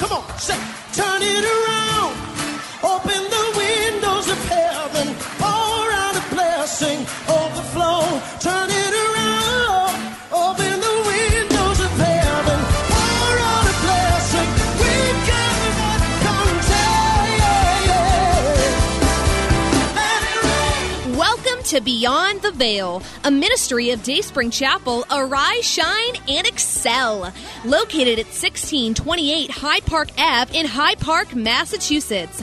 Come on, say, turn it around. Open to Beyond the Veil, a ministry of Dayspring Chapel. Arise, shine, and excel. Located at 1628 Hyde Park Ave in Hyde Park, Massachusetts.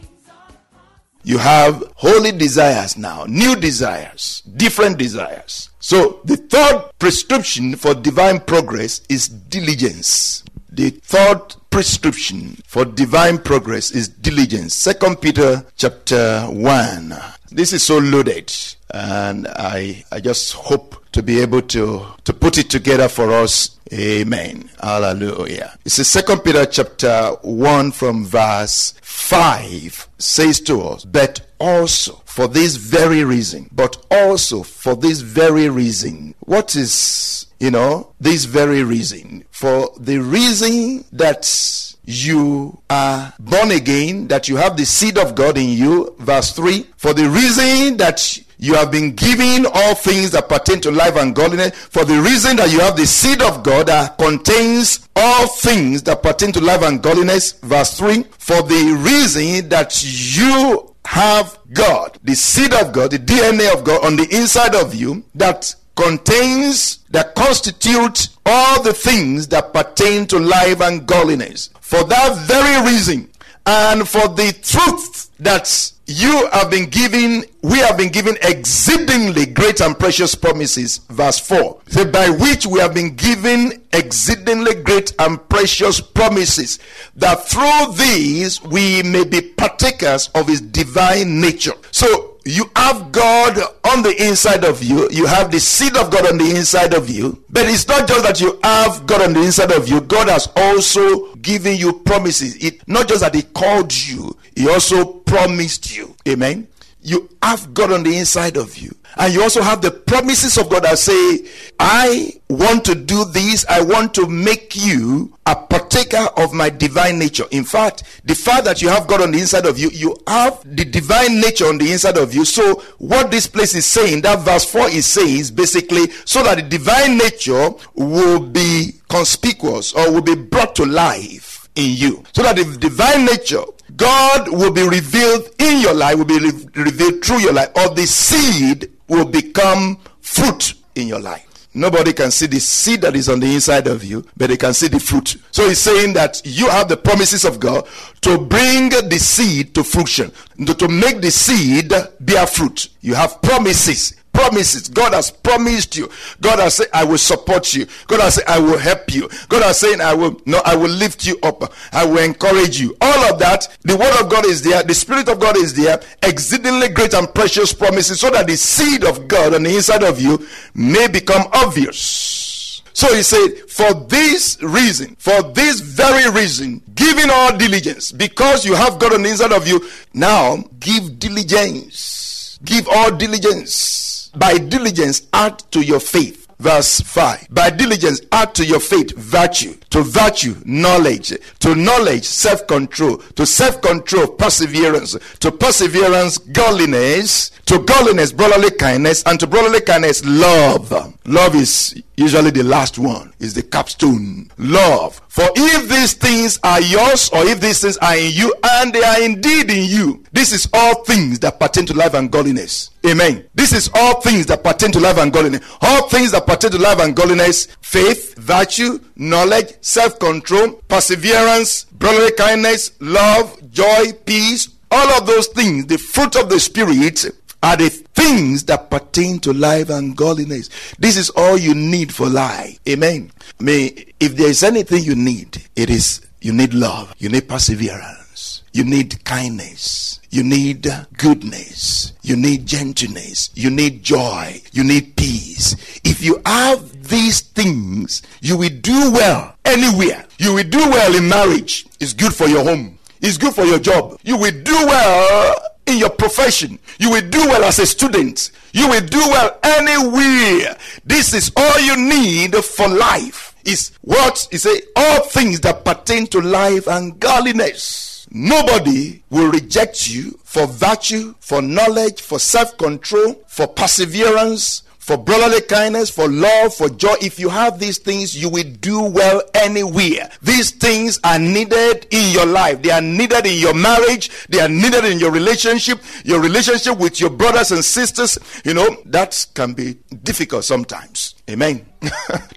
You have holy desires now, new desires, different desires. So the third prescription for divine progress is diligence. The third prescription for divine progress is diligence. Second Peter chapter 1. This is so loaded and I I just hope to be able to to put it together for us. Amen. Hallelujah. It's a second Peter chapter 1 from verse 5 says to us, but also for this very reason, but also for this very reason. What is, you know, this very reason? For the reason that you are born again, that you have the seed of God in you, verse 3, for the reason that you have been given all things that pertain to life and godliness for the reason that you have the seed of God that contains all things that pertain to life and godliness. Verse 3 For the reason that you have God, the seed of God, the DNA of God on the inside of you that contains, that constitute all the things that pertain to life and godliness. For that very reason, and for the truth that you have been given, we have been given exceedingly great and precious promises. Verse 4. Say, by which we have been given exceedingly great and precious promises, that through these we may be partakers of his divine nature. So, you have God on the inside of you. You have the seed of God on the inside of you. But it's not just that you have God on the inside of you. God has also given you promises. It not just that He called you, He also promised you. Amen. You have God on the inside of you. And you also have the promises of God that say, I want to do this. I want to make you a partaker of my divine nature. In fact, the fact that you have God on the inside of you, you have the divine nature on the inside of you. So, what this place is saying, that verse 4 is saying, is basically so that the divine nature will be conspicuous or will be brought to life in you. So that the divine nature God will be revealed in your life, will be re- revealed through your life, or the seed will become fruit in your life. Nobody can see the seed that is on the inside of you, but they can see the fruit. So he's saying that you have the promises of God to bring the seed to fruition, to, make the seed bear fruit. You have promises promises. God has promised you. God has said, I will support you. God has said, I will help you. God has said, I will, no, I will lift you up. I will encourage you. All of that, the word of God is there. The spirit of God is there. Exceedingly great and precious promises so that the seed of God on the inside of you may become obvious. So he said, for this reason, for this very reason, giving all diligence, because you have God on the inside of you, now give diligence. Give all diligence. By diligence, add to your faith. Verse 5. By diligence, add to your faith virtue. To virtue, knowledge. To knowledge, self control. To self control, perseverance. To perseverance, godliness. To godliness, brotherly kindness. And to brotherly kindness, love. Love is Usually the last one is the capstone. Love. For if these things are yours or if these things are in you and they are indeed in you, this is all things that pertain to life and godliness. Amen. This is all things that pertain to life and godliness. All things that pertain to life and godliness, faith, virtue, knowledge, self-control, perseverance, brotherly kindness, love, joy, peace, all of those things, the fruit of the spirit are the things that pertain to life and godliness. This is all you need for life. Amen. Mean, if there is anything you need, it is you need love, you need perseverance, you need kindness, you need goodness, you need gentleness, you need joy, you need peace. If you have these things, you will do well anywhere. You will do well in marriage. It's good for your home. It's good for your job. You will do well in your profession. You will do well as a student. You will do well anywhere. This is all you need for life. Is what is say all things that pertain to life and godliness. Nobody will reject you for virtue, for knowledge, for self-control, for perseverance, for brotherly kindness, for love, for joy. If you have these things, you will do well anywhere. These things are needed in your life. They are needed in your marriage. They are needed in your relationship, your relationship with your brothers and sisters. You know, that can be difficult sometimes. Amen.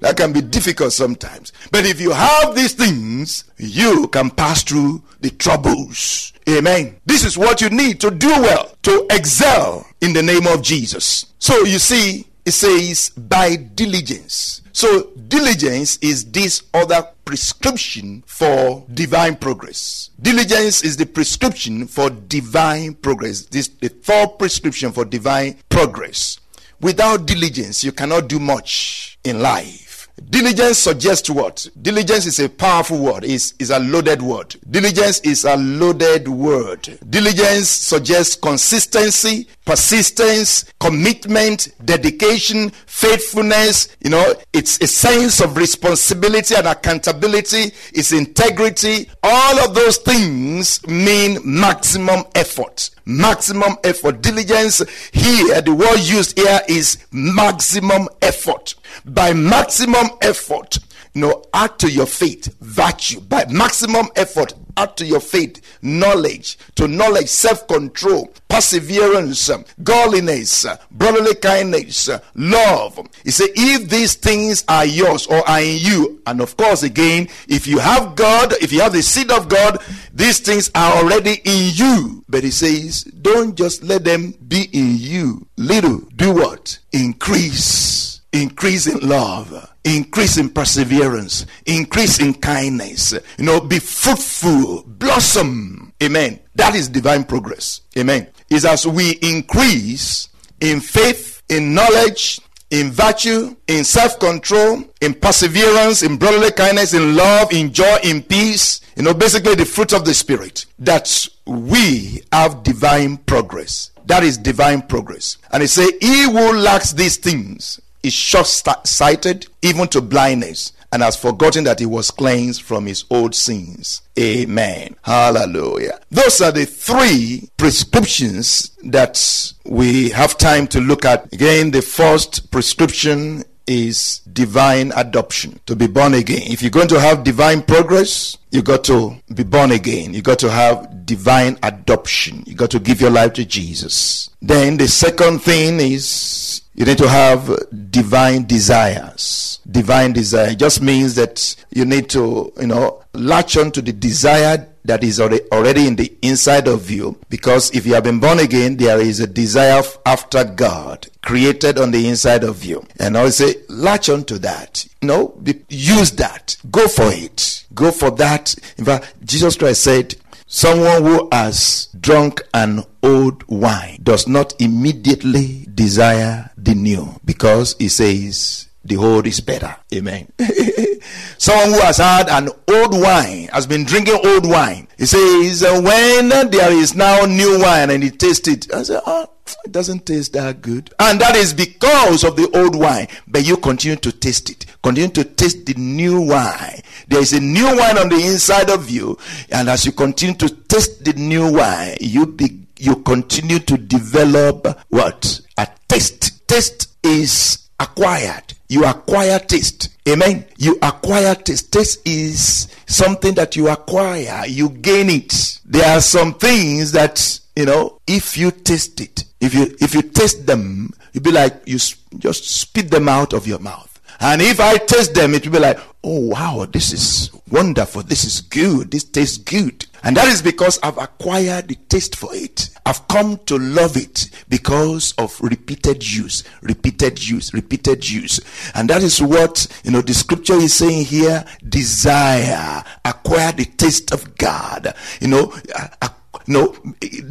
that can be difficult sometimes. But if you have these things, you can pass through the troubles. Amen. This is what you need to do well, to excel in the name of Jesus. So you see, it says by diligence. So diligence is this other prescription for divine progress. Diligence is the prescription for divine progress. This the third prescription for divine progress. Without diligence, you cannot do much in life. Diligence suggests what? Diligence is a powerful word, is is a loaded word. Diligence is a loaded word. Diligence suggests consistency, persistence, commitment, dedication, faithfulness. You know, it's a sense of responsibility and accountability, it's integrity. All of those things mean maximum effort. Maximum effort. Diligence here, the word used here is maximum effort by maximum effort you know add to your faith virtue. By maximum effort add to your faith knowledge. To knowledge self-control perseverance godliness brotherly kindness love. He said if these things are yours or are in you and of course again if you have god if you have the seed of god these things are already in you. But he says don't just let them be in you. Little do what? Increase increase in love, increase in perseverance, increase in kindness. You know, be fruitful, blossom. Amen. That is divine progress. Amen. Is as we increase in faith, in knowledge, in virtue, in self control, in perseverance, in brotherly kindness, in love, in joy, in peace. You know, basically the fruit of the Spirit. That we have divine progress. That is divine progress. And he say, He who lacks these things is short sighted, even to blindness, and has forgotten that he was cleansed from his old sins. Amen. Hallelujah. Those are the three prescriptions that we have time to look at. Again, the first prescription is divine adoption to be born again. If you're going to have divine progress, you got to be born again. You got to have divine adoption. You got to give your life to Jesus. Then the second thing is you need to have divine desires. Divine desire just means that you need to, you know, latch on to the desire that is already in the inside of you. Because if you have been born again, there is a desire after God created on the inside of you. And I say, latch on to that. You know, use that. Go for it. Go for that. In fact, Jesus Christ said, Someone who has drunk an old wine does not immediately desire the new because he says the old is better. Amen. Someone who has had an old wine, has been drinking old wine, he says, uh, when there is now new wine and he tastes it, I say, oh, it doesn't taste that good. And that is because of the old wine. But you continue to taste it. Continue to taste the new wine. There is a new wine on the inside of you. And as you continue to taste the new wine, you be, you continue to develop what? A taste. Taste is acquired you acquire taste. Amen. You acquire taste. Taste is something that you acquire, you gain it. There are some things that, you know, if you taste it, if you if you taste them, you'll be like you just spit them out of your mouth. And if I taste them, it will be like, oh wow, this is wonderful. This is good. This tastes good. And that is because I've acquired the taste for it. I've come to love it because of repeated use, repeated use, repeated use. And that is what, you know, the scripture is saying here, desire, acquire the taste of God. You know, uh, you know,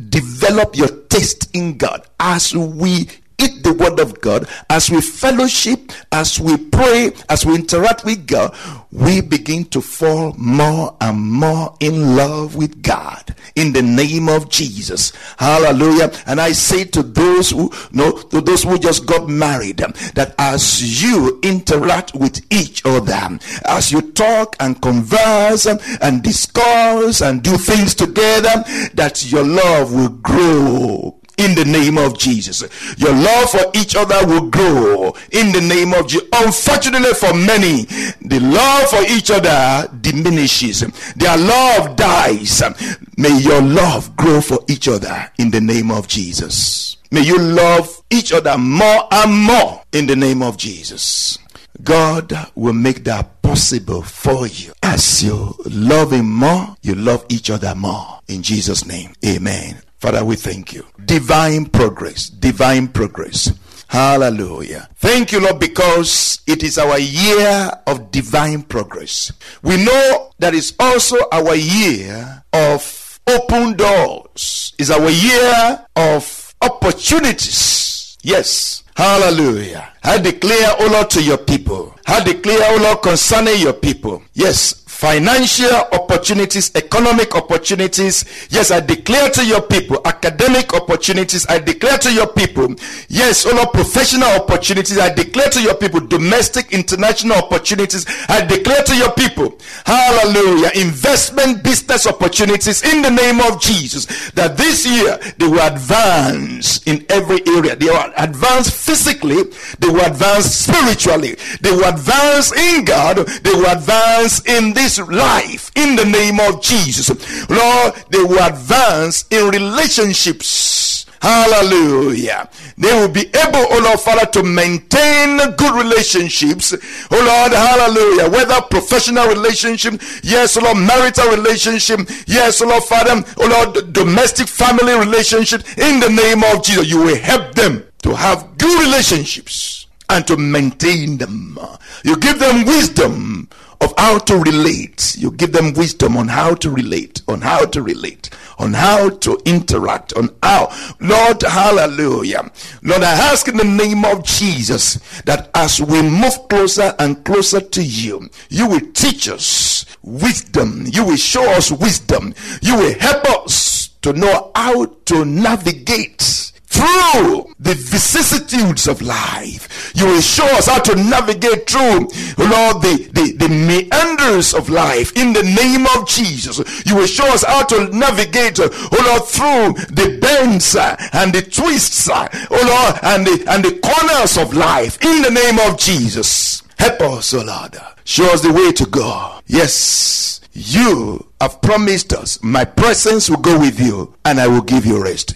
develop your taste in God as we eat the word of God, as we fellowship, as we pray, as we interact with God, we begin to fall more and more in love with God in the name of Jesus. Hallelujah. And I say to those who know, to those who just got married, that as you interact with each other, as you talk and converse and discuss and do things together, that your love will grow in the name of Jesus. Your love for each other will grow in the name of Jesus. Unfortunately for many, the love for each other diminishes. Their love dies. May your love grow for each other in the name of Jesus. May you love each other more and more in the name of Jesus. God will make that possible for you. As you love Him more, you love each other more. In Jesus' name, amen. Father, we thank you. Divine progress, divine progress. Hallelujah. Thank you, Lord, because it is our year of divine progress. We know that it's also our year of open doors. It's our year of opportunities. Yes. Hallelujah. I declare, O Lord, to your people. I declare, O Lord, concerning your people. Yes, financial opportunities, economic opportunities. Yes, I declare to your people, academic opportunities. I declare to your people, yes, all of professional opportunities. I declare to your people, domestic, international opportunities. I declare to your people, hallelujah, investment, business opportunities in the name of Jesus. That this year they will advance in every area. They will advance physically, they will advance spiritually, they will advance in God, they will advance in this life in the name of Jesus. Lord, they will advance in relationships. Hallelujah. They will be able, oh Lord Father, to maintain good relationships. Oh Lord, hallelujah. Whether professional relationship, yes, oh Lord, marital relationship, yes, oh Lord Father, oh Lord, domestic family relationship, in the name of Jesus, you will help them to have good relationships and to maintain them. You give them wisdom of how to relate. You give them wisdom on how to relate, on how to relate, on how to interact, on how. Lord, hallelujah. Lord, I ask in the name of Jesus that as we move closer and closer to you, you will teach us wisdom. You will show us wisdom. You will help us to know how to navigate through the vicissitudes of life. You will show us how to navigate through, Lord, the, the, the meanders of life in the name of Jesus. You will show us how to navigate, uh, oh Lord, through the bends uh, and the twists, uh, oh Lord, and the, and the corners of life in the name of Jesus. Help us, oh Lord. Show us the way to go. Yes, you have promised us, my presence will go with you and I will give you rest.